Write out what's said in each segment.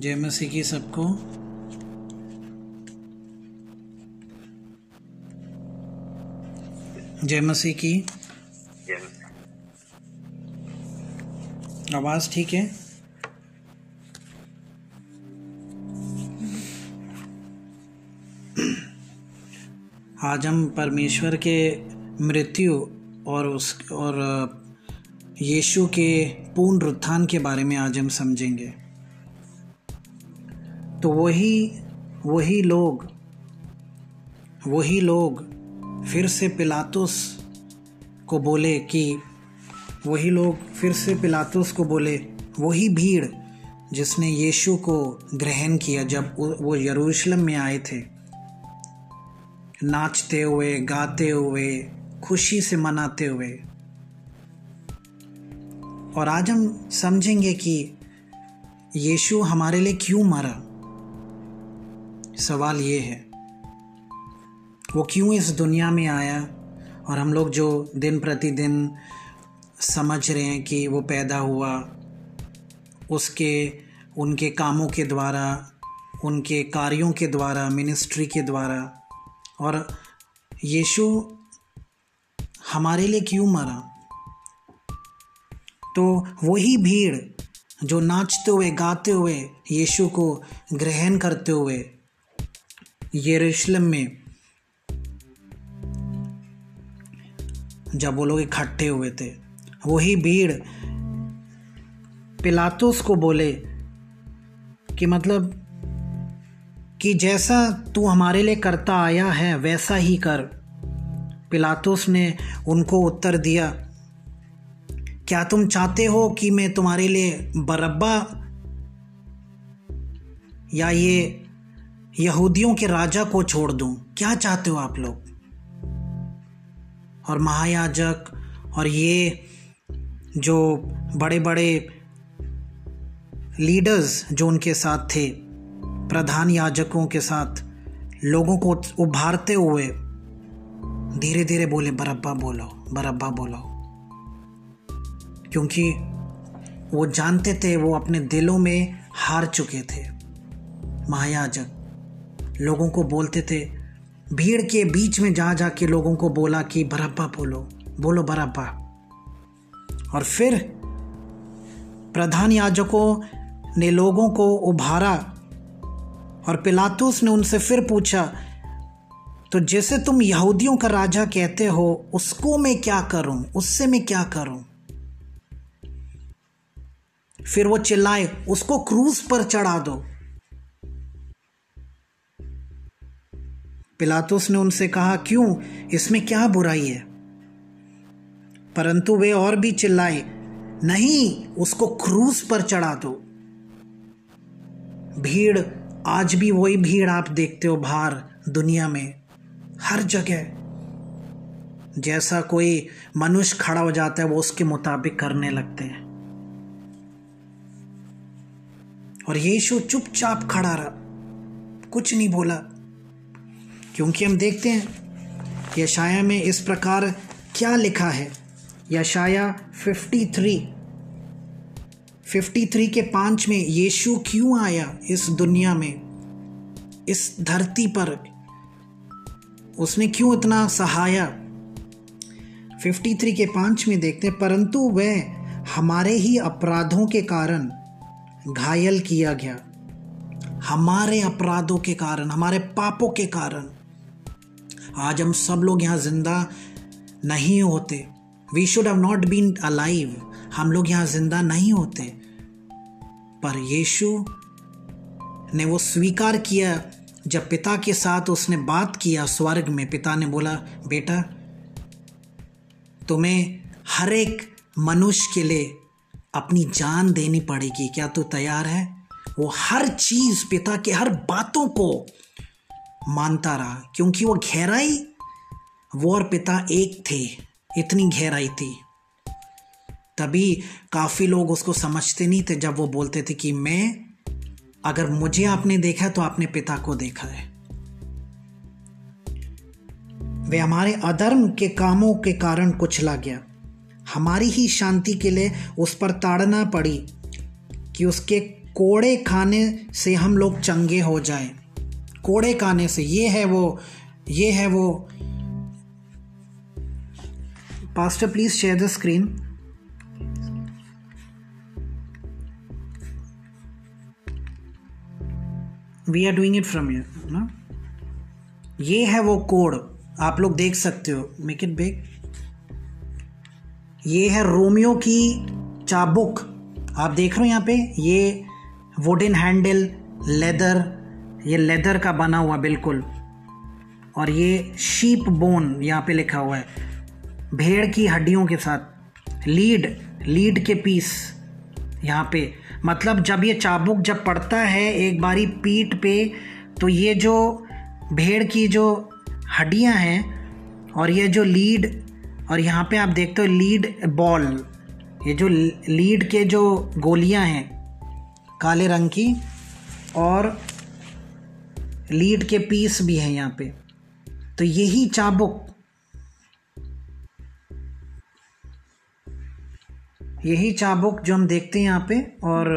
जय मसीह की सबको। जय मसीह की। आवाज़ ठीक है? आज हम परमेश्वर के मृत्यु और उस, और यीशु के पूर्ण उत्थान के बारे में आज हम समझेंगे। तो वही वही लोग वही लोग फिर से पिलातुस को बोले कि, वही लोग फिर से पिलातुस को बोले, वही भीड़ जिसने यीशु को ग्रहण किया जब वो यरूशलेम में आए थे। नाचते हुए, गाते हुए, खुशी से मनाते हुए। और आज हम समझेंगे कि यीशु हमारे लिए क्यों मरा? सवाल ये है, वो क्यों इस दुनिया में आया और हम लोग जो दिन प्रतिदिन समझ रहे हैं कि वो पैदा हुआ, उसके, उनके कामों के द्वारा, उनके कार्यों के द्वारा मिनिस्ट्री के द्वारा, और यीशु हमारे लिए क्यों मरा? तो वही भीड़ जो नाचते हुए, गाते हुए यीशु को ग्रहण करते हुए यरूशलेम में जब वो लोग इकट्ठे हुए थे, वही भीड़ पिलातुस को बोले कि मतलब कि जैसा तू हमारे लिए करता आया है, वैसा ही कर। पिलातुस ने उनको उत्तर दिया, क्या तुम चाहते हो कि मैं तुम्हारे लिए बरब्बा या ये यहूदियों के राजा को छोड़ दूँ। क्या चाहते हो आप लोग? और महायाजक और ये जो बड़े बड़े लीडर्स जो उनके साथ थे, प्रधान याजकों के साथ, लोगों को उभारते हुए धीरे धीरे बोले बरब्बा बोलो बरब्बा बोलो। क्योंकि वो जानते थे, वो अपने दिलों में हार चुके थे, महायाजक। लोगों को बोलते थे, भीड़ के बीच में जा जा के लोगों को बोला कि, बरब्बा बोलो बोलो बरब्बा। और फिर प्रधान याजकों ने लोगों को उभारा और पिलातुस ने उनसे फिर पूछा तो जैसे तुम यहूदियों का राजा कहते हो, उसको मैं क्या करूँ? उससे मैं क्या करूँ? फिर वो चिल्लाए, उसको क्रूज पर चढ़ा दो। पिलातुस ने उनसे कहा, क्यों? इसमें क्या बुराई है? परंतु वे और भी चिल्लाए, नहीं, उसको क्रूज पर चढ़ा दो। भीड़, आज भी वही भीड़ आप देखते हो बाहर दुनिया में, हर जगह। जैसा कोई मनुष्य खड़ा हो जाता है, वो उसके मुताबिक करने लगते हैं। और यीशु चुपचाप खड़ा रहा। कुछ नहीं बोला। क्योंकि हम देखते हैं, यशाया में इस प्रकार क्या लिखा है? यशाया 53 53 के पाँच में, यीशु क्यों आया इस दुनिया में? इस धरती पर। उसने क्यों इतना सहाया? 53 के पाँच में देखते हैं, परंतु वह हमारे ही अपराधों के कारण घायल किया गया। हमारे अपराधों के कारण, हमारे पापों के कारण। आज हम सब लोग यहाँ ज़िंदा नहीं होते। We should have not been alive हम लोग यहाँ ज़िंदा नहीं होते। पर यीशु ने वो स्वीकार किया। जब पिता के साथ उसने बात किया स्वर्ग में, पिता ने बोला, बेटा, तुम्हें हर एक मनुष्य के लिए अपनी जान देनी पड़ेगी। क्या तू तैयार है? वो हर चीज़, पिता के हर बातों को मानता रहा, क्योंकि वो गहराई वो और पिता एक थे, इतनी गहराई थी। तभी काफ़ी लोग उसको समझते नहीं थे, जब वो बोलते थे कि मैं, अगर मुझे आपने देखा है तो आपने पिता को देखा है। वे हमारे अधर्म के कामों के कारण कुचला गया। हमारी ही शांति के लिए उस पर ताड़ना पड़ी कि उसके कोड़े खाने से हम लोग चंगे हो जाएँ। कोड़े खाने से। ये है वो, ये है वो। Pastor please share the screen we are doing it from you ना ये है वो कोड, आप लोग देख सकते हो। मेक इट बिग ये है रोमियो की चाबुक। आप देख रहे हो यहाँ पे? ये वुडन हैंडल लेदर ये लेदर का बना हुआ बिल्कुल। और ये शीप बोन यहाँ पे लिखा हुआ है। भेड़ की हड्डियों के साथ। लीड लीड के पीस यहाँ पे। मतलब जब ये चाबुक जब पड़ता है एक बारी पीठ पे तो ये जो भेड़ की जो हड्डियाँ हैं और ये जो लीड, और यहाँ पे आप देखते हो लीड बॉल। ये जो लीड के जो गोलियाँ हैं, काले रंग की, और लीड के पीस भी हैं यहाँ पे। तो यही चाबुक। यही चाबुक जो हम देखते हैं यहाँ पे और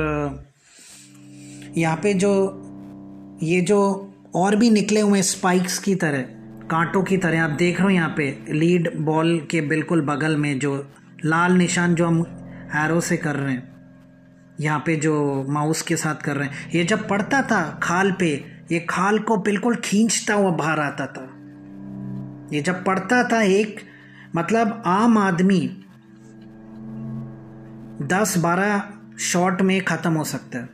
यहाँ पे जो, ये जो और भी निकले हुए स्पाइक्स की तरह, कांटों की तरह, आप देख रहे हो यहाँ पे लीड बॉल के बिल्कुल बगल में जो लाल निशान जो हम एरो से कर रहे हैं, यहाँ पे जो माउस के साथ कर रहे हैं। ये जब पड़ता था खाल पे ये खाल को बिल्कुल खींचता हुआ बाहर आता था। ये जब पड़ता था एक मतलब आम आदमी दस बारह शॉट में ख़त्म हो सकता है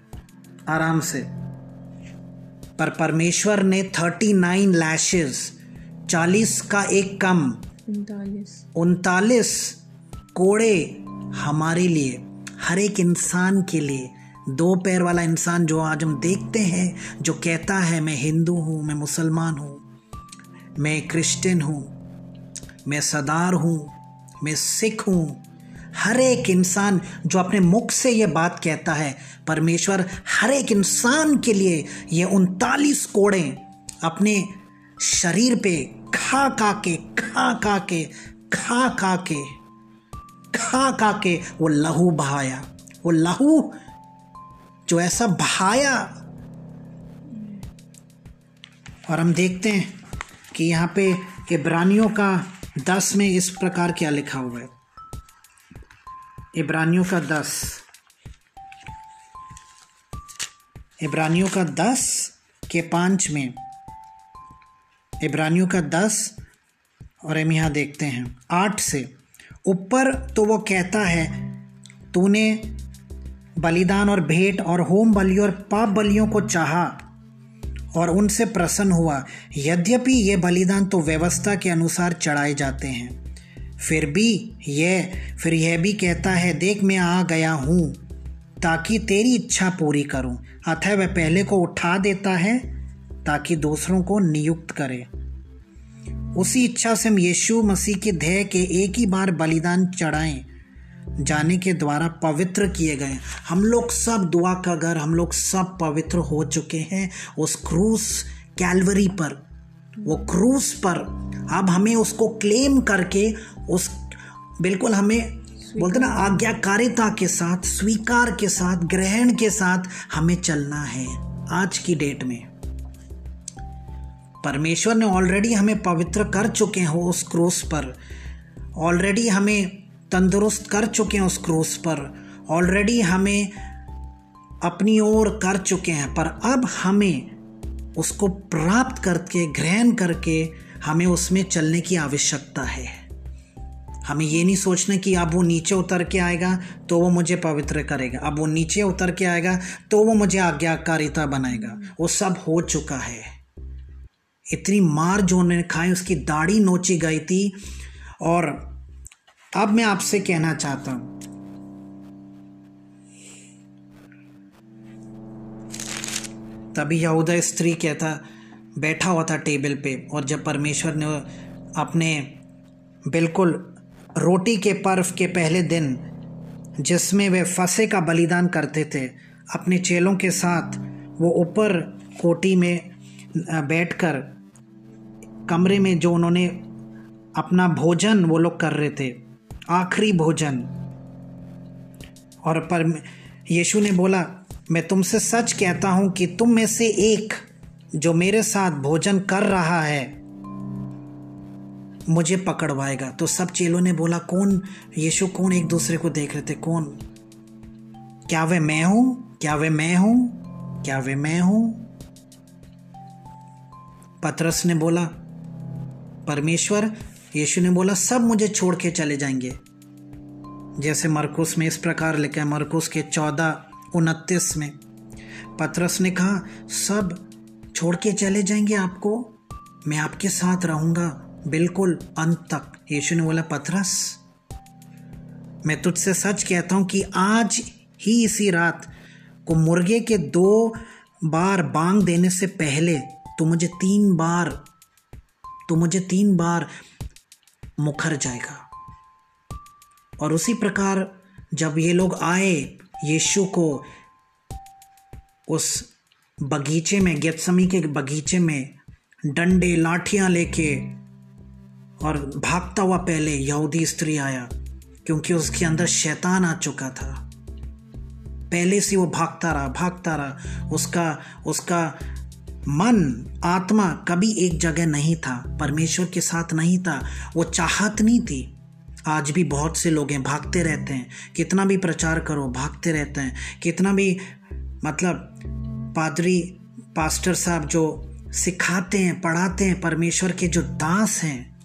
आराम से। पर परमेश्वर ने थर्टी नाइन लैशेज चालीस का एक कम उनतालीस कोड़े हमारे लिए हर एक इंसान के लिए दो पैर वाला इंसान जो आज हम देखते हैं, जो कहता है, मैं हिंदू हूँ, मैं मुसलमान हूँ, मैं क्रिश्चियन हूँ, मैं सदार हूँ, मैं सिख हूँ। हर एक इंसान जो अपने मुख से ये बात कहता है, परमेश्वर, हर एक इंसान के लिए ये उनतालीस कोड़े अपने शरीर पे खा खा के, खा खा के, खा खा के, खा खा के वो लहू बहाया, वो लहू जो ऐसा बहाया। और हम देखते हैं कि यहाँ पे इब्रानियों का दस में इस प्रकार क्या लिखा हुआ है। इब्रानियों का दस। इब्रानियों का दस के पाँच में। इब्रानियों का दस, और हम यहाँ देखते हैं आठ से। ऊपर तो वो कहता है, तूने बलिदान और भेंट और होम बलि और पाप बलियों को चाहा और उनसे प्रसन्न हुआ, यद्यपि ये बलिदान तो व्यवस्था के अनुसार चढ़ाए जाते हैं। फिर भी यह फिर यह भी कहता है, देख, मैं आ गया हूँ ताकि तेरी इच्छा पूरी करूँ। अतः वह पहले को उठा देता है ताकि दूसरों को नियुक्त करे। उसी इच्छा से हम यीशु मसीह के ध्यय के एक ही बार बलिदान चढ़ाएँ। जाने के द्वारा पवित्र किए गए। हम लोग सब दुआ का घर, हम लोग सब पवित्र हो चुके हैं उस क्रूस कैलवरी पर। वो क्रूस पर। अब हमें उसको क्लेम करके उस, बिल्कुल हमें बोलते ना, आज्ञाकारिता के साथ, स्वीकार के साथ, ग्रहण के साथ हमें चलना है आज की डेट में। परमेश्वर ने ऑलरेडी हमें पवित्र कर चुके हैं उस क्रूस पर। ऑलरेडी हमें तंदुरुस्त कर चुके हैं उस क्रूस पर। ऑलरेडी हमें अपनी ओर कर चुके हैं, पर अब हमें उसको प्राप्त करके, ग्रहण करके हमें उसमें चलने की आवश्यकता है। हमें ये नहीं सोचना कि अब वो नीचे उतर के आएगा तो वो मुझे पवित्र करेगा। अब वो नीचे उतर के आएगा तो वो मुझे आज्ञाकारिता बनाएगा। वो सब हो चुका है। इतनी मार जो उन्होंने खाई, उसकी दाढ़ी नोची गई थी और अब मैं आपसे कहना चाहता हूँ। तभी यहूदा स्त्री कहता, बैठा हुआ था टेबल पे, और जब परमेश्वर ने अपने बिल्कुल रोटी के पर्व के पहले दिन, जिसमें वे फसे का बलिदान करते थे, अपने चेलों के साथ वो ऊपर कोटी में बैठकर कमरे में जो उन्होंने अपना भोजन वो लोग कर रहे थे आखिरी भोजन। और पर यीशु ने बोला, मैं तुमसे सच कहता हूँ कि तुम में से एक जो मेरे साथ भोजन कर रहा है, मुझे पकड़वाएगा। तो सब चेलों ने बोला, कौन? यीशु कौन एक दूसरे को देख रहे थे? कौन? क्या वे मैं हूँ? क्या वे मैं हूँ? क्या वे मैं हूँ? पतरस ने बोला, परमेश्वर यीशु ने बोला, सब मुझे छोड़ के चले जाएँगे। जैसे मरकुस में इस प्रकार लिखा है, मरकुस के चौदह उनतीस में, पतरस ने कहा, सब छोड़ के चले जाएँगे आपको? मैं आपके साथ रहूँगा बिल्कुल अंत तक। यीशु ने बोला, पतरस, मैं तुझसे सच कहता हूँ कि आज ही इसी रात को मुर्गे के दो बार बांग देने से पहले तो मुझे तीन बार तो मुझे तीन बार मुखर जाएगा। और उसी प्रकार जब ये लोग आए, यीशु को उस बगीचे में, गेतसमी के बगीचे में डंडे, लाठियाँ लेके और भागता हुआ पहले यहूदी स्त्री आया, क्योंकि उसके अंदर शैतान आ चुका था। पहले से वो भागता रहा भागता रहा। उसका उसका मन, आत्मा कभी एक जगह नहीं था, परमेश्वर के साथ नहीं था, वो चाहत नहीं थी। आज भी बहुत से लोग हैं, भागते रहते हैं, कितना भी प्रचार करो, भागते रहते हैं, कितना भी मतलब पादरी, पास्टर साहब जो सिखाते हैं, पढ़ाते हैं, परमेश्वर के जो दास हैं,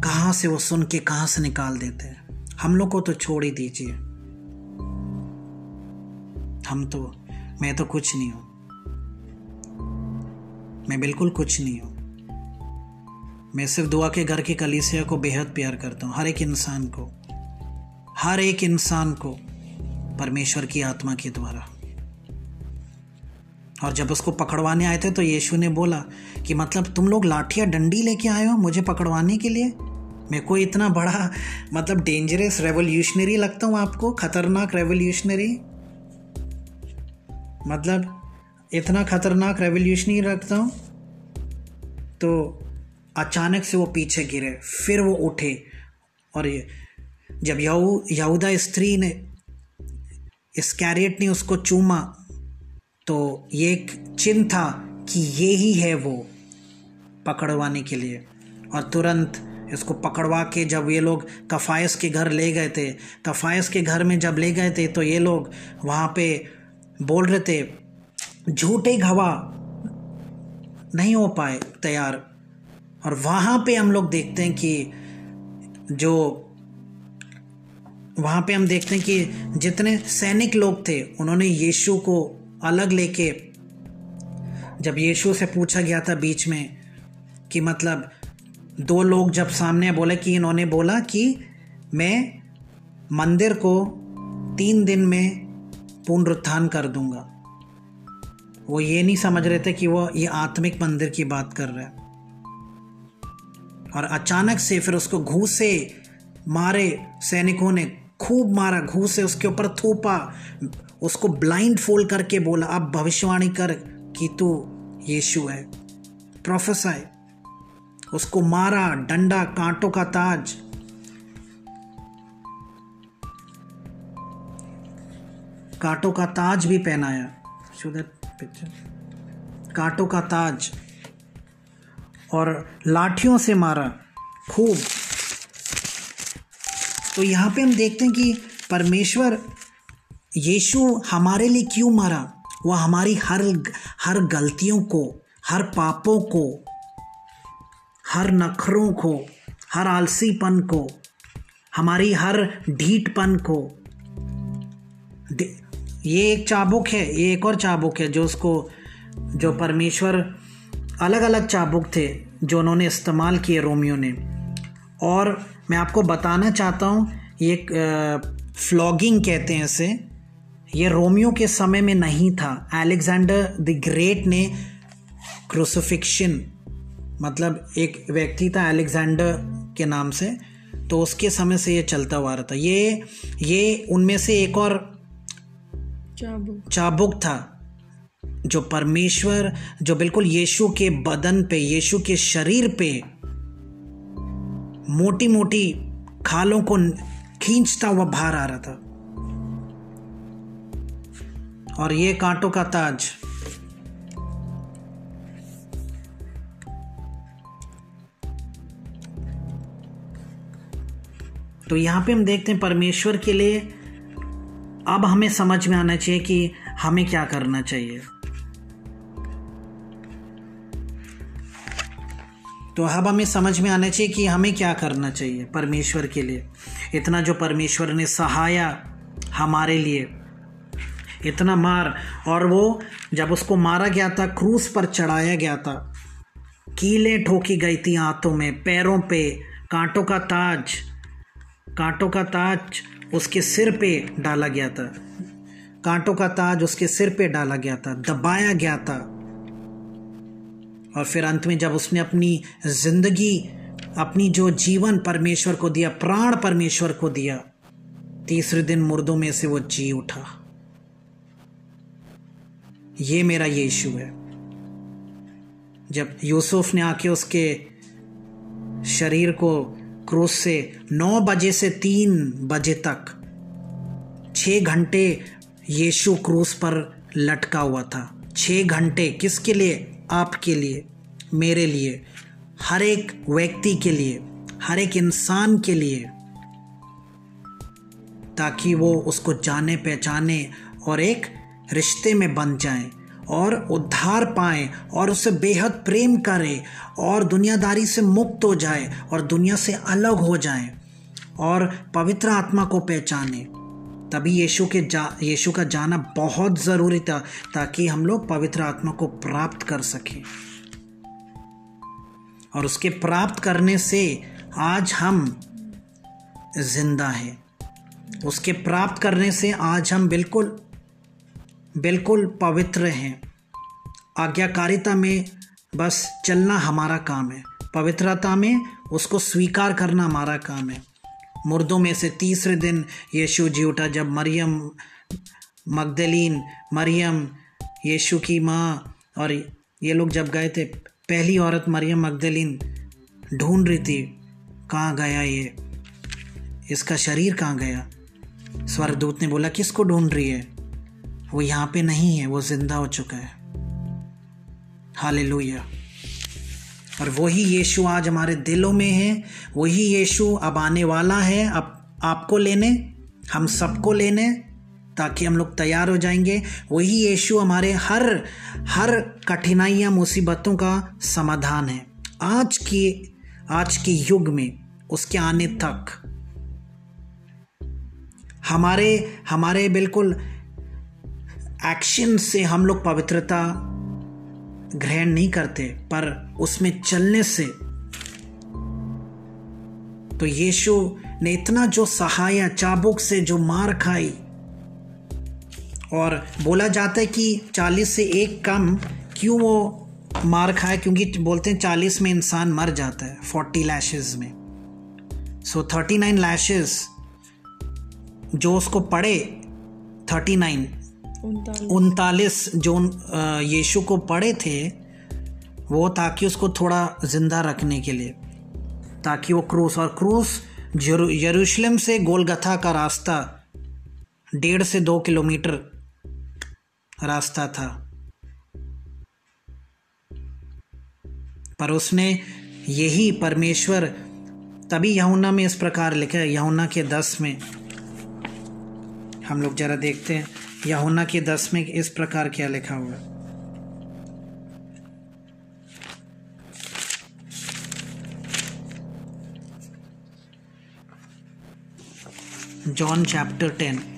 कहाँ से वो सुन के कहाँ से निकाल देते हैं? हम लोग को तो छोड़ ही दीजिए। हम तो मैं तो कुछ नहीं हूँ। मैं बिल्कुल कुछ नहीं हूँ। मैं सिर्फ़ दुआ के घर की कलीसिया को बेहद प्यार करता हूँ, हर एक इंसान को। हर एक इंसान को, परमेश्वर की आत्मा के द्वारा। और जब उसको पकड़वाने आए थे तो यीशु ने बोला कि मतलब तुम लोग लाठिया डंडी लेके आए हो मुझे पकड़वाने के लिए? मैं कोई इतना बड़ा मतलब डेंजरस रेवोल्यूशनरी लगता हूँ आपको? खतरनाक रेवोल्यूशनरी मतलब इतना खतरनाक रेवोल्यूशनरी रखता हूँ तो अचानक से वो पीछे गिरे, फिर वो उठे। और ये, जब यहू, यहूदा स्त्री ने इस कैरियट ने उसको चूमा तो ये एक चिन्ह था कि ये ही है वो पकड़वाने के लिए। और तुरंत इसको पकड़वा के जब ये लोग कफ़ायस के घर ले गए थे, कफ़ायस के घर में जब ले गए थे तो ये लोग वहाँ पे बोल रहे थे, झूठे गवाह नहीं हो पाए तैयार। और वहाँ पे हम लोग देखते हैं कि जो, वहाँ पे हम देखते हैं कि जितने सैनिक लोग थे, उन्होंने यीशु को अलग लेके, जब यीशु से पूछा गया था बीच में कि मतलब दो लोग जब सामने बोले कि इन्होंने बोला कि मैं मंदिर को तीन दिन में पुनरुत्थान कर दूँगा। वो ये नहीं समझ रहे थे कि वो ये आत्मिक मंदिर की बात कर रहे हैं। और अचानक से फिर उसको घूसे, मारे, सैनिकों ने खूब मारा, घूसे, उसके ऊपर थूपा, उसको ब्लाइंड फोल्ड करके बोला, अब भविष्यवाणी कर कि तू यीशु है। प्रोफेसर उसको मारा, डंडा, कांटों का ताज कांटों का ताज भी पहनाया। शो दैट पिक्चर कांटों का ताज और लाठियों से मारा। खूब। तो यहाँ पे हम देखते हैं कि परमेश्वर यीशु हमारे लिए क्यों मारा? वह हमारी हर हर गलतियों को, हर पापों को, हर नखरों को, हर आलसीपन को, हमारी हर ढीठपन को ये एक चाबुक है, ये एक और चाबुक है जो उसको, जो परमेश्वर अलग अलग चाबुक थे जो उन्होंने इस्तेमाल किए रोमियो ने। और मैं आपको बताना चाहता हूँ, ये फ्लॉगिंग कहते हैं इसे। ये रोमियो के समय में नहीं था। अलेक्जेंडर द ग्रेट ने क्रूसिफिक्शन मतलब एक व्यक्ति था अलेक्जेंडर के नाम से तो उसके समय से ये चलता हुआ रहा था। ये ये उनमें से एक और चाबुक। चाबुक था, जो परमेश्वर, जो बिल्कुल यीशु के बदन पे, यीशु के शरीर पे मोटी मोटी खालों को खींचता हुआ बाहर आ रहा था। और ये कांटों का ताज तो यहाँ पे हम देखते हैं परमेश्वर के लिए अब हमें समझ में आना चाहिए कि हमें क्या करना चाहिए। तो अब हमें समझ में आना चाहिए कि हमें क्या करना चाहिए परमेश्वर के लिए। इतना जो परमेश्वर ने सहाया हमारे लिए, इतना मार, और वो जब उसको मारा गया था, क्रूस पर चढ़ाया गया था, कीले ठोकी गई थी हाथों में, पैरों पे, कांटों का ताज, कांटों का ताज उसके सिर पे डाला गया था। कांटों का ताज उसके सिर पे डाला गया था, दबाया गया था। और फिर अंत में जब उसने अपनी ज़िंदगी, अपनी जो जीवन परमेश्वर को दिया, प्राण परमेश्वर को दिया, तीसरे दिन मुर्दों में से वो जी उठा। ये मेरा ये यीशु है। जब यूसुफ ने आके उसके शरीर को क्रूस से, नौ बजे से तीन बजे तक। छ घंटे यीशु क्रूस पर लटका हुआ था। छ घंटे किसके लिए? आपके लिए, मेरे लिए, हर एक व्यक्ति के लिए, हर एक इंसान के लिए। ताकि वो उसको जाने, पहचाने और एक रिश्ते में बन जाए। और उद्धार पाए और उसे बेहद प्रेम करे और दुनियादारी से मुक्त हो जाए और दुनिया से अलग हो जाए और पवित्र आत्मा को पहचाने। तभी यीशु के जा, यीशु का जाना बहुत ज़रूरी था ताकि हम लोग पवित्र आत्मा को प्राप्त कर सकें। और उसके प्राप्त करने से आज हम ज़िंदा हैं। उसके प्राप्त करने से आज हम बिल्कुल बिल्कुल पवित्र हैं। आज्ञाकारिता में बस चलना हमारा काम है। पवित्रता में उसको स्वीकार करना हमारा काम है। मुर्दों में से तीसरे दिन यीशु जी उठा, जब मरियम, मगदलीन, मरियम, यीशु की माँ और ये लोग जब गए थे, पहली औरत मरियम, मगदलीन ढूंढ रही थी, कहाँ गया ये? इसका शरीर कहाँ गया? स्वर्गदूत ने बोला, किसको ढूंढ रही है? वो यहाँ पे नहीं है, वो ज़िंदा हो चुका है। हाल और वही यीशु आज हमारे दिलों में है, वही यीशु अब आने वाला है, अब आपको लेने, हम सबको लेने, ताकि हम लोग तैयार हो जाएँगे। वही यीशु हमारे हर हर कठिनाइयाँ, मुसीबतों का समाधान है। आज की, आज के युग में, उसके आने तक, हमारे हमारे बिल्कुल एक्शन से हम लोग पवित्रता ग्रहण नहीं करते, पर उसमें चलने से। तो यीशु ने इतना जो सहाया, चाबुक से जो मार खाई, और बोला जाता है कि चालीस से एक कम क्यों वो मार खाए? क्योंकि बोलते हैं चालीस में इंसान मर जाता है, फोर्टी लैशेज में। सो थर्टी नाइन लैशेज जो उसको पड़े, थर्टी नाइन। उनतालीस। जो यीशु को पढ़े थे, वो ताकि उसको थोड़ा ज़िंदा रखने के लिए, ताकि वो क्रूस, और क्रूस यरूशलेम से गोलगथा का रास्ता डेढ़ से दो किलोमीटर रास्ता था। पर उसने यही परमेश्वर, तभी यमुना में इस प्रकार लिखा है यमुना के दस में। हम लोग जरा देखते हैं। यहुना की दस में इस प्रकार क्या लिखा हुआ जॉन चैप्टर टेन।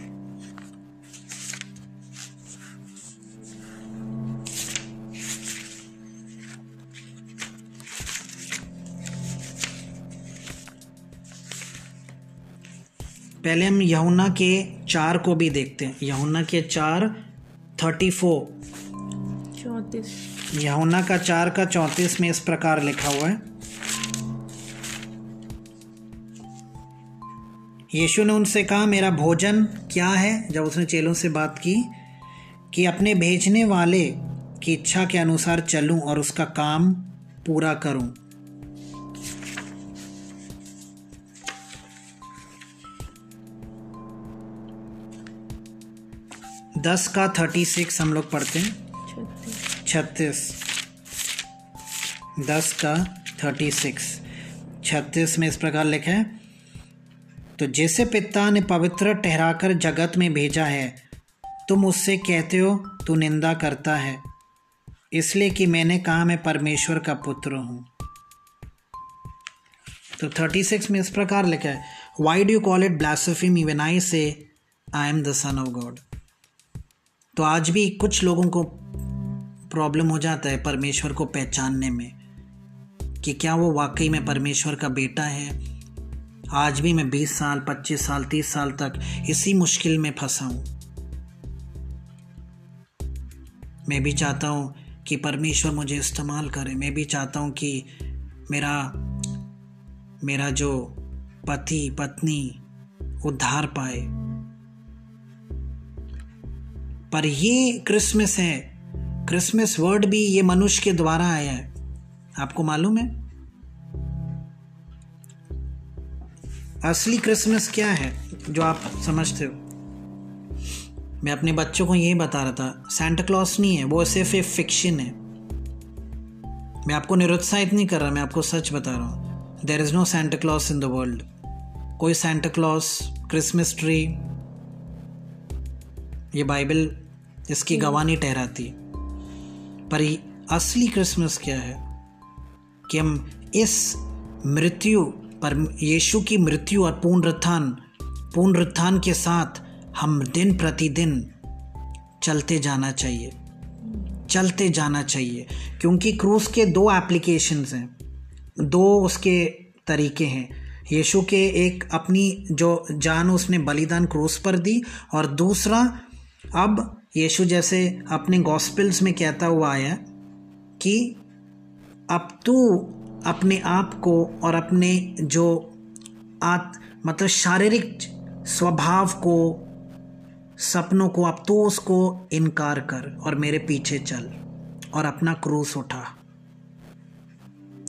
पहले हम यमुना के चार को भी देखते हैं। यमुना के चार थर्टी फोर चौंतीस। यमुना का चार का चौंतीस में इस प्रकार लिखा हुआ है। यीशु ने उनसे कहा मेरा भोजन क्या है? जब उसने चेलों से बात की कि अपने भेजने वाले की इच्छा के अनुसार चलूँ और उसका काम पूरा करूँ। दस का थर्टी सिक्स हम लोग पढ़ते हैं। छत्तीस। दस का थर्टी सिक्स छत्तीस में इस प्रकार लिखा है। तो जैसे पिता ने पवित्र ठहराकर जगत में भेजा है, तुम उससे कहते हो, तू निंदा करता है। इसलिए कि मैंने कहा, मैं परमेश्वर का पुत्र हूँ। तो थर्टी सिक्स में इस प्रकार लिखा है। Why do call it blasphemy even I say I am the son of God तो आज भी कुछ लोगों को प्रॉब्लम हो जाता है परमेश्वर को पहचानने में कि क्या वो वाकई में परमेश्वर का बेटा है। आज भी मैं 20 साल 25 साल 30 साल तक इसी मुश्किल में फंसा हूँ। मैं भी चाहता हूँ कि परमेश्वर मुझे इस्तेमाल करे। मैं भी चाहता हूँ कि मेरा मेरा जो पति, पत्नी उद्धार पाए। पर ये क्रिसमस है। क्रिसमस वर्ड भी ये मनुष्य के द्वारा आया है। आपको मालूम है? असली क्रिसमस क्या है, जो आप समझते हो? मैं अपने बच्चों को यही बता रहा था सेंटा क्लॉस नहीं है, वो सिर्फ़ एक फिक्शन है। मैं आपको निरुत्साहित नहीं कर रहा, मैं आपको सच बता रहा हूँ। There is no Santa Claus in the world कोई सेंटा क्लॉस क्रिसमस ट्री ये बाइबल इसकी गवाह नहीं ठहराती पर असली क्रिसमस क्या है? कि हम इस मृत्यु पर यीशु की मृत्यु और पुनरुत्थान पुनरुत्थान के साथ हम दिन प्रतिदिन चलते जाना चाहिए। चलते जाना चाहिए। क्योंकि क्रूस के दो एप्लीकेशंस हैं। दो उसके तरीके हैं। यीशु के एक अपनी जो जान उसने बलिदान क्रूस पर दी और दूसरा अब यीशु जैसे अपने गॉस्पिल्स में कहता हुआ आया कि अब तू अपने आप को और अपने जो आत मतलब शारीरिक स्वभाव को सपनों को अब तो उसको इनकार कर और मेरे पीछे चल और अपना क्रूस उठा।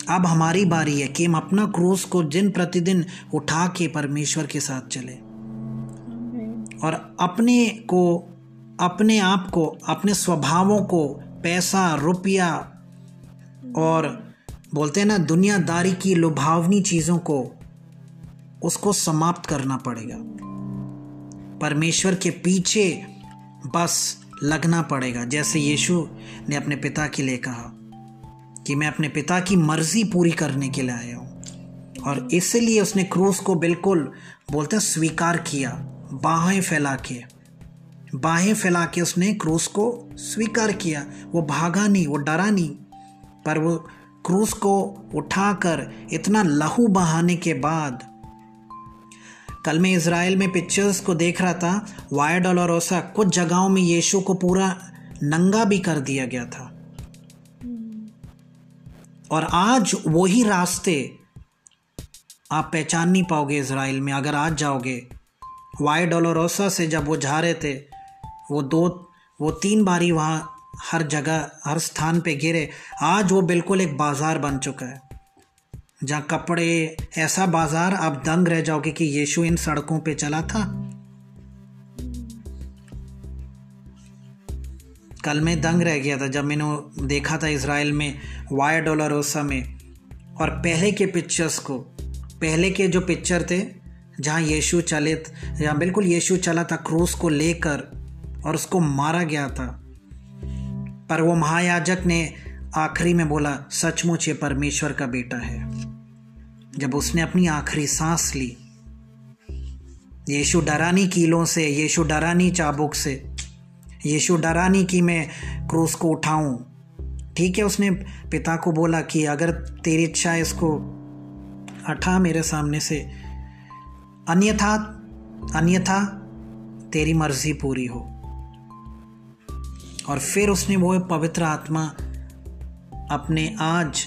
अब हमारी बारी है कि हम अपना क्रूस को दिन प्रतिदिन उठा के परमेश्वर के साथ चले। और अपने को अपने आप को, अपने स्वभावों को, पैसा, रुपया और बोलते हैं ना, दुनियादारी की लुभावनी चीज़ों को, उसको समाप्त करना पड़ेगा। परमेश्वर के पीछे बस लगना पड़ेगा। जैसे यीशु ने अपने पिता के लिए कहा कि मैं अपने पिता की मर्ज़ी पूरी करने के लिए आया हूँ। और इसलिए उसने क्रूस को बिल्कुल बोलते हैं स्वीकार किया, बाहें फैला के। बाहें फैला के उसने क्रूस को स्वीकार किया। वो भागा नहीं, वो डरा नहीं। पर वो क्रूस को उठाकर इतना लहू बहाने के बाद कल मैं इसराइल में पिक्चर्स को देख रहा था वाया डोलोरोसा कुछ जगहों में यीशु को पूरा नंगा भी कर दिया गया था। और आज वही रास्ते आप पहचान नहीं पाओगे इसराइल में, अगर आज जाओगे। वाई डोलोरोसा से जब वो जा रहे थे वो दो, वो तीन बारी वहाँ हर जगह, हर स्थान पे गिरे। आज वो बिल्कुल एक बाज़ार बन चुका है, जहाँ कपड़े, ऐसा बाज़ार आप दंग रह जाओगे कि यीशु इन सड़कों पे चला था। कल मैं दंग रह गया था जब मैंने देखा था इसराइल में वाया डोलारोसा में। और पहले के पिक्चर्स को, पहले के जो पिक्चर थे, जहाँ यीशु चले, जहाँ बिल्कुल यीशु चला था, क्रूस को लेकर और उसको मारा गया था। पर वो महायाजक ने आखिरी में बोला, सचमुच ये परमेश्वर का बेटा है। जब उसने अपनी आखिरी सांस ली, यीशु डरानी कीलों से, यीशु डरानी चाबुक से, यीशु डरानी कि मैं क्रूस को उठाऊं, ठीक है, उसने पिता को बोला कि अगर तेरी इच्छा है इसको हटा मेरे सामने से, अन्यथा अन्यथा तेरी मर्ज़ी पूरी हो। और फिर उसने वो पवित्र आत्मा अपने आज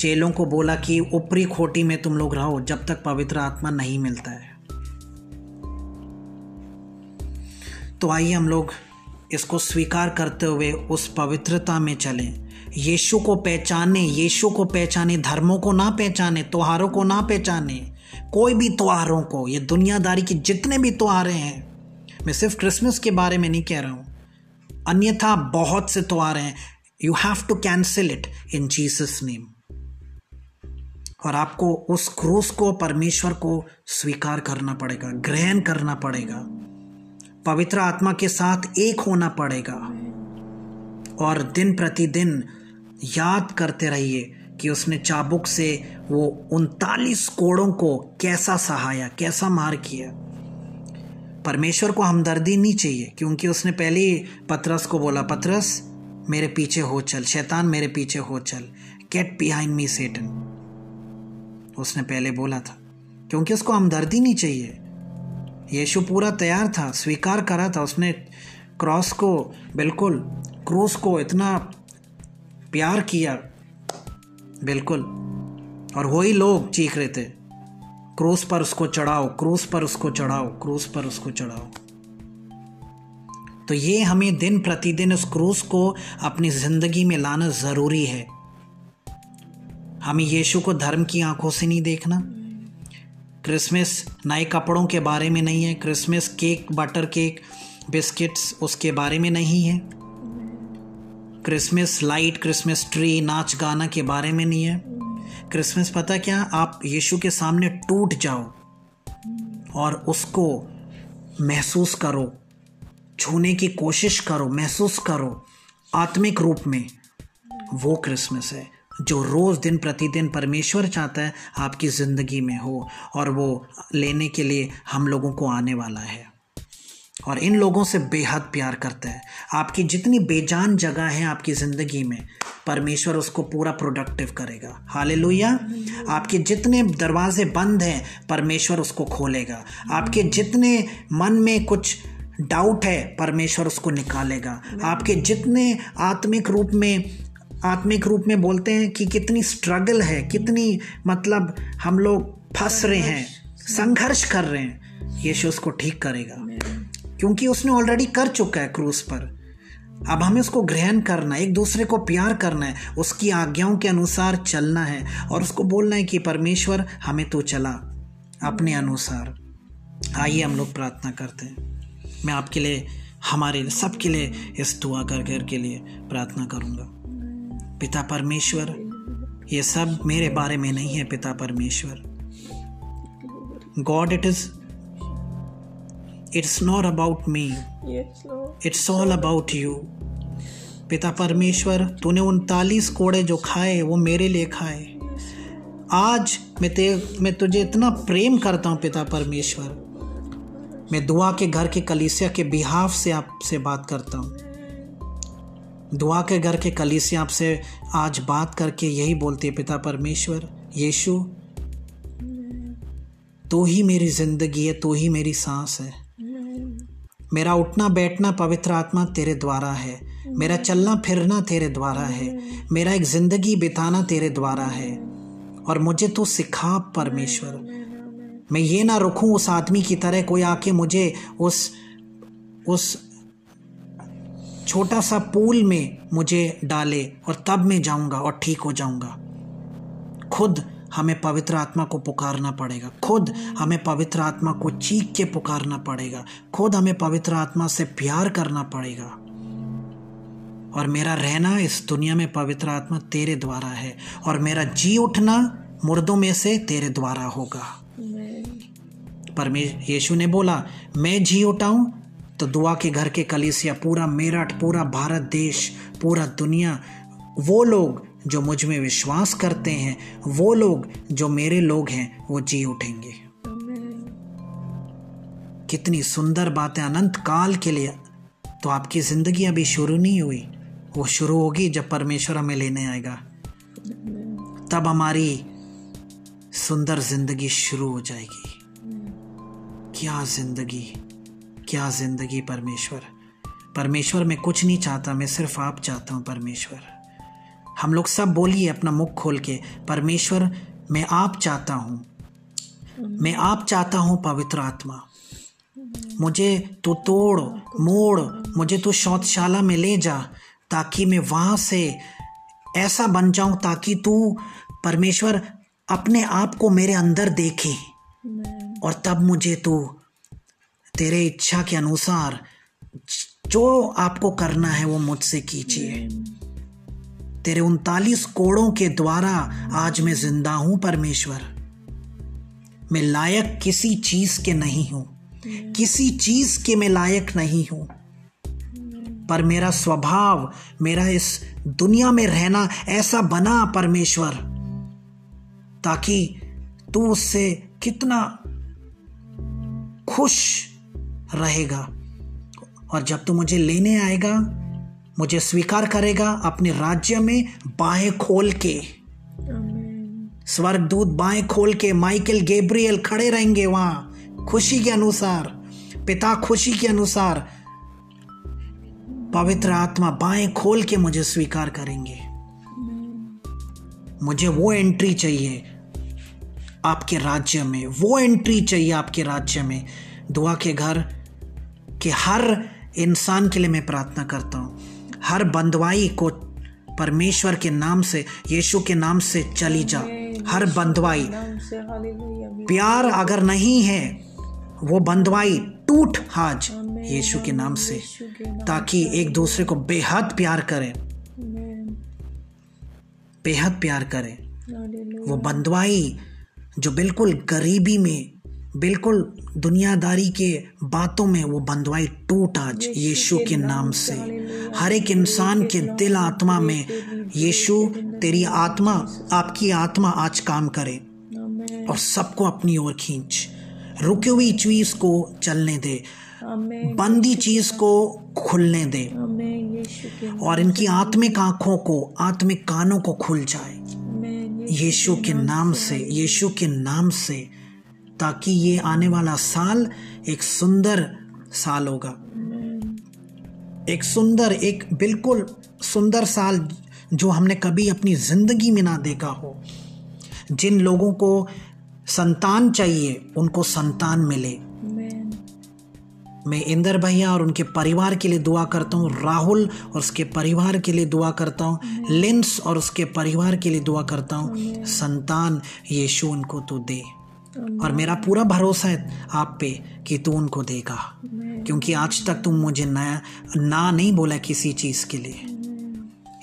चेलों को बोला कि ऊपरी खोटी में तुम लोग रहो, जब तक पवित्र आत्मा नहीं मिलता है। तो आइए हम लोग इसको स्वीकार करते हुए उस पवित्रता में चलें। यीशु को पहचाने, यीशु को पहचाने, धर्मों को ना पहचाने, त्योहारों को ना पहचाने, कोई भी त्योहारों को, ये दुनियादारी के जितने भी त्योहार हैं, मैं सिर्फ़ क्रिसमस के बारे में नहीं कह रहा हूँ। अन्यथा बहुत से तो आ रहे हैं। You have to cancel it in Jesus name और आपको उस क्रूस को, परमेश्वर को स्वीकार करना पड़ेगा, ग्रहण करना पड़ेगा। पवित्र आत्मा के साथ एक होना पड़ेगा। और दिन प्रतिदिन याद करते रहिए कि उसने चाबुक से वो उनतालीस कोड़ों को कैसा सहाया, कैसा मार किया। परमेश्वर को हमदर्दी नहीं चाहिए, क्योंकि उसने पहले ही पतरस को बोला, पतरस, मेरे पीछे हो चल, शैतान मेरे पीछे हो चल गेट बिहाइंड मी सेटन उसने पहले बोला था, क्योंकि उसको हमदर्दी नहीं चाहिए। यीशु पूरा तैयार था, स्वीकार करा था, उसने क्रॉस को, बिल्कुल क्रूस को इतना प्यार किया, बिल्कुल, और वही लोग चीख रहे थे। क्रूस पर उसको चढ़ाओ, क्रूस पर उसको चढ़ाओ, क्रूस पर उसको चढ़ाओ। तो ये हमें दिन प्रतिदिन उस क्रूस को अपनी ज़िंदगी में लाना ज़रूरी है। हमें यीशु को धर्म की आँखों से नहीं देखना। क्रिसमस नए कपड़ों के बारे में नहीं है। Christmas cake, butter cake, biscuits उसके बारे में नहीं है। क्रिसमस लाइट, क्रिसमस ट्री, नाच गाना के बारे में नहीं है। क्रिसमस, पता क्या? आप यीशु के सामने टूट जाओ और उसको महसूस करो, छूने की कोशिश करो, महसूस करो, आत्मिक रूप में। वो क्रिसमस है, जो रोज़ दिन प्रतिदिन परमेश्वर चाहता है आपकी ज़िंदगी में हो और वो लेने के लिए हम लोगों को आने वाला है। और इन लोगों से बेहद प्यार करता है। आपकी जितनी बेजान जगह है आपकी ज़िंदगी में, परमेश्वर उसको पूरा प्रोडक्टिव करेगा। हाले आपके जितने दरवाजे बंद हैं, परमेश्वर उसको खोलेगा। आपके जितने मन में कुछ डाउट है, परमेश्वर उसको निकालेगा। आपके जितने आत्मिक रूप में, आत्मिक रूप में बोलते हैं कि कितनी स्ट्रगल है, कितनी मतलब हम लोग फंस रहे हैं, संघर्ष कर रहे हैं, यीशु उसको ठीक करेगा। क्योंकि उसने ऑलरेडी कर चुका है क्रूस पर। अब हमें उसको ग्रहण करना है, एक दूसरे को प्यार करना है, उसकी आज्ञाओं के अनुसार चलना है और उसको बोलना है कि, परमेश्वर, हमें तो चला, अपने अनुसार। आइए हम लोग प्रार्थना करते हैं। मैं आपके लिए, हमारे सबके लिए इस दुआ कर, घर के लिए प्रार्थना करूँगा। पिता परमेश्वर, ये सब मेरे बारे में नहीं है, पिता परमेश्वर। God it is it's not about me it's all about you पिता परमेश्वर तूने उनतालीस कोड़े जो खाए वो मेरे लिए खाए। आज मैं ते मैं तुझे इतना प्रेम करता हूँ पिता परमेश्वर। मैं दुआ के घर के कलीसिया के बिहाफ से आपसे बात करता हूँ। दुआ के घर के कलीसिया आपसे आज बात करके यही बोलती है पिता परमेश्वर यीशु तो ही मेरी ज़िंदगी है तो ही मेरी सांस है। मेरा उठना बैठना पवित्र आत्मा तेरे द्वारा है। मेरा चलना फिरना तेरे द्वारा है। मेरा एक ज़िंदगी बिताना तेरे द्वारा है। और मुझे तो सिखा, परमेश्वर। मैं ये ना रुकूं उस आदमी की तरह कोई आके मुझे उस उस छोटा सा पूल में मुझे डाले और तब मैं जाऊँगा और ठीक हो जाऊँगा। खुद हमें पवित्र आत्मा को पुकारना पड़ेगा। खुद हमें पवित्र आत्मा को चीख के पुकारना पड़ेगा। खुद हमें पवित्र आत्मा से प्यार करना पड़ेगा। और मेरा रहना इस दुनिया में पवित्र आत्मा तेरे द्वारा है। और मेरा जी उठना मुर्दों में से तेरे द्वारा होगा। परमेश, यीशु ने बोला, मैं जी उठाऊं तो दुआ के घर के कलीसिया, पूरा मेरठ, पूरा भारत देश, पूरा दुनिया, वो लोग जो मुझमें विश्वास करते हैं, वो लोग, जो मेरे लोग हैं, वो जी उठेंगे। कितनी सुंदर बातें अनंत काल के लिए तो आपकी ज़िंदगी अभी शुरू नहीं हुई। वो शुरू होगी जब परमेश्वर हमें लेने आएगा। तब हमारी सुंदर ज़िंदगी शुरू हो जाएगी। क्या ज़िंदगी क्या ज़िंदगी परमेश्वर। परमेश्वर मैं कुछ नहीं चाहता, मैं सिर्फ़ आप चाहता हूँ परमेश्वर। हम लोग सब बोलिए अपना मुख खोल के, परमेश्वर, मैं आप चाहता हूँ। मैं आप चाहता हूँ पवित्र आत्मा। मुझे तू तोड़, मोड़, मुझे तू शौचशाला में ले जा, ताकि मैं वहाँ से ऐसा बन जाऊँ ताकि तू परमेश्वर अपने आप को मेरे अंदर देखे। और तब मुझे तू तेरे इच्छा के अनुसार जो आपको करना है वो मुझसे कीजिए। तेरे उनतालीस कोड़ों के द्वारा आज मैं ज़िंदा हूँ, परमेश्वर। मैं लायक किसी चीज़ के नहीं हूँ। किसी चीज़ के मैं लायक नहीं हूँ। पर मेरा स्वभाव, मेरा इस दुनिया में रहना ऐसा बना, परमेश्वर, ताकि तू उससे कितना खुश रहेगा। और जब तू मुझे लेने आएगा मुझे स्वीकार करेगा अपने राज्य में बाहें खोल के। स्वर्ग दूत बाएँ खोल के माइकल गेब्रियल खड़े रहेंगे वहाँ खुशी के अनुसार पिता खुशी के अनुसार। पवित्र आत्मा बाएँ खोल के मुझे स्वीकार करेंगे। मुझे वो एंट्री चाहिए आपके राज्य में वो एंट्री चाहिए आपके राज्य में। दुआ के घर के हर इंसान के लिए मैं प्रार्थना करता हूँ। हर बंदवाई को परमेश्वर के नाम से यीशु के नाम से चली जा। हर बंदवाई प्यार अगर नहीं है वो बंदवाई टूट आज यीशु के नाम से ताकि एक दूसरे को बेहद प्यार करें। बेहद प्यार करें। वो बंदवाई जो बिल्कुल गरीबी में बिल्कुल दुनियादारी के बातों में वो बंधवाई टूट आज यीशु के नाम से। हर एक इंसान के दिल आत्मा में यीशु तेरी आत्मा आपकी आत्मा आज काम करे। और सबको अपनी ओर खींच। रुकी हुई चीज़ को चलने दे। बंदी चीज़ को खुलने दे। और इनकी आत्मिक आँखों को आत्मिक कानों को खुल जाए। यीशु के नाम से यीशु के नाम से। ताकि ये आने वाला साल एक सुंदर साल होगा। एक सुंदर, एक बिल्कुल सुंदर साल जो हमने कभी अपनी ज़िंदगी में ना देखा हो। जिन लोगों को संतान चाहिए, उनको संतान मिले। मैं इंदर भैया और उनके परिवार के लिए दुआ करता हूँ, राहुल और उसके परिवार के लिए दुआ करता हूँ लिंस और उसके परिवार के लिए दुआ करता हूँ। संतान यीशु उनको तो दे। और मेरा पूरा भरोसा है आप पे कि तू उनको देगा। क्योंकि आज तक तुम मुझे नया ना नहीं बोला किसी चीज़ के लिए।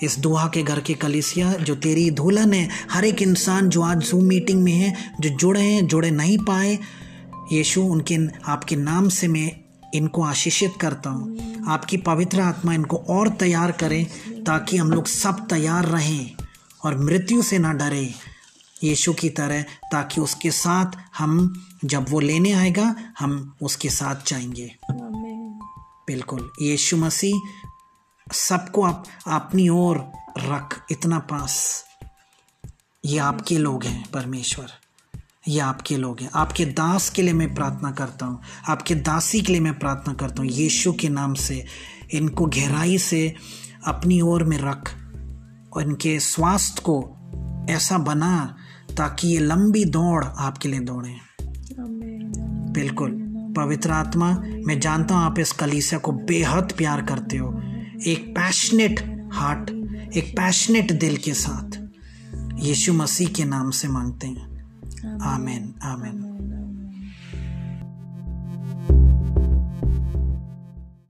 इस दुआ के घर के कलिसिया जो तेरी दुल्हन है हर एक इंसान जो आज जूम मीटिंग में है जो जुड़े हैं जुड़े नहीं पाए यीशु उनके आपके नाम से मैं इनको आशीषित करता हूँ। आपकी पवित्र आत्मा इनको और तैयार करें ताकि हम लोग सब तैयार रहें और मृत्यु से ना डरें। यीशु की तरह ताकि उसके साथ हम जब वो लेने आएगा हम उसके साथ जाएँगे। बिल्कुल यीशु मसीह सबको आप अपनी ओर रख इतना पास। ये आपके लोग हैं परमेश्वर। ये आपके लोग हैं। आपके दास के लिए मैं प्रार्थना करता हूँ। आपके दासी के लिए मैं प्रार्थना करता हूँ यीशु के नाम से। इनको गहराई से अपनी ओर में रख और इनके स्वास्थ्य को ऐसा बना ताकि ये लंबी दौड़ आपके लिए दौड़े। बिल्कुल, पवित्र आत्मा, मैं जानता हूँ आप इस कलीसिया को बेहद प्यार करते हो। एक पैशनेट हार्ट एक पैशनेट दिल के साथ। यीशु मसीह के नाम से मांगते हैं। आमेन आमेन।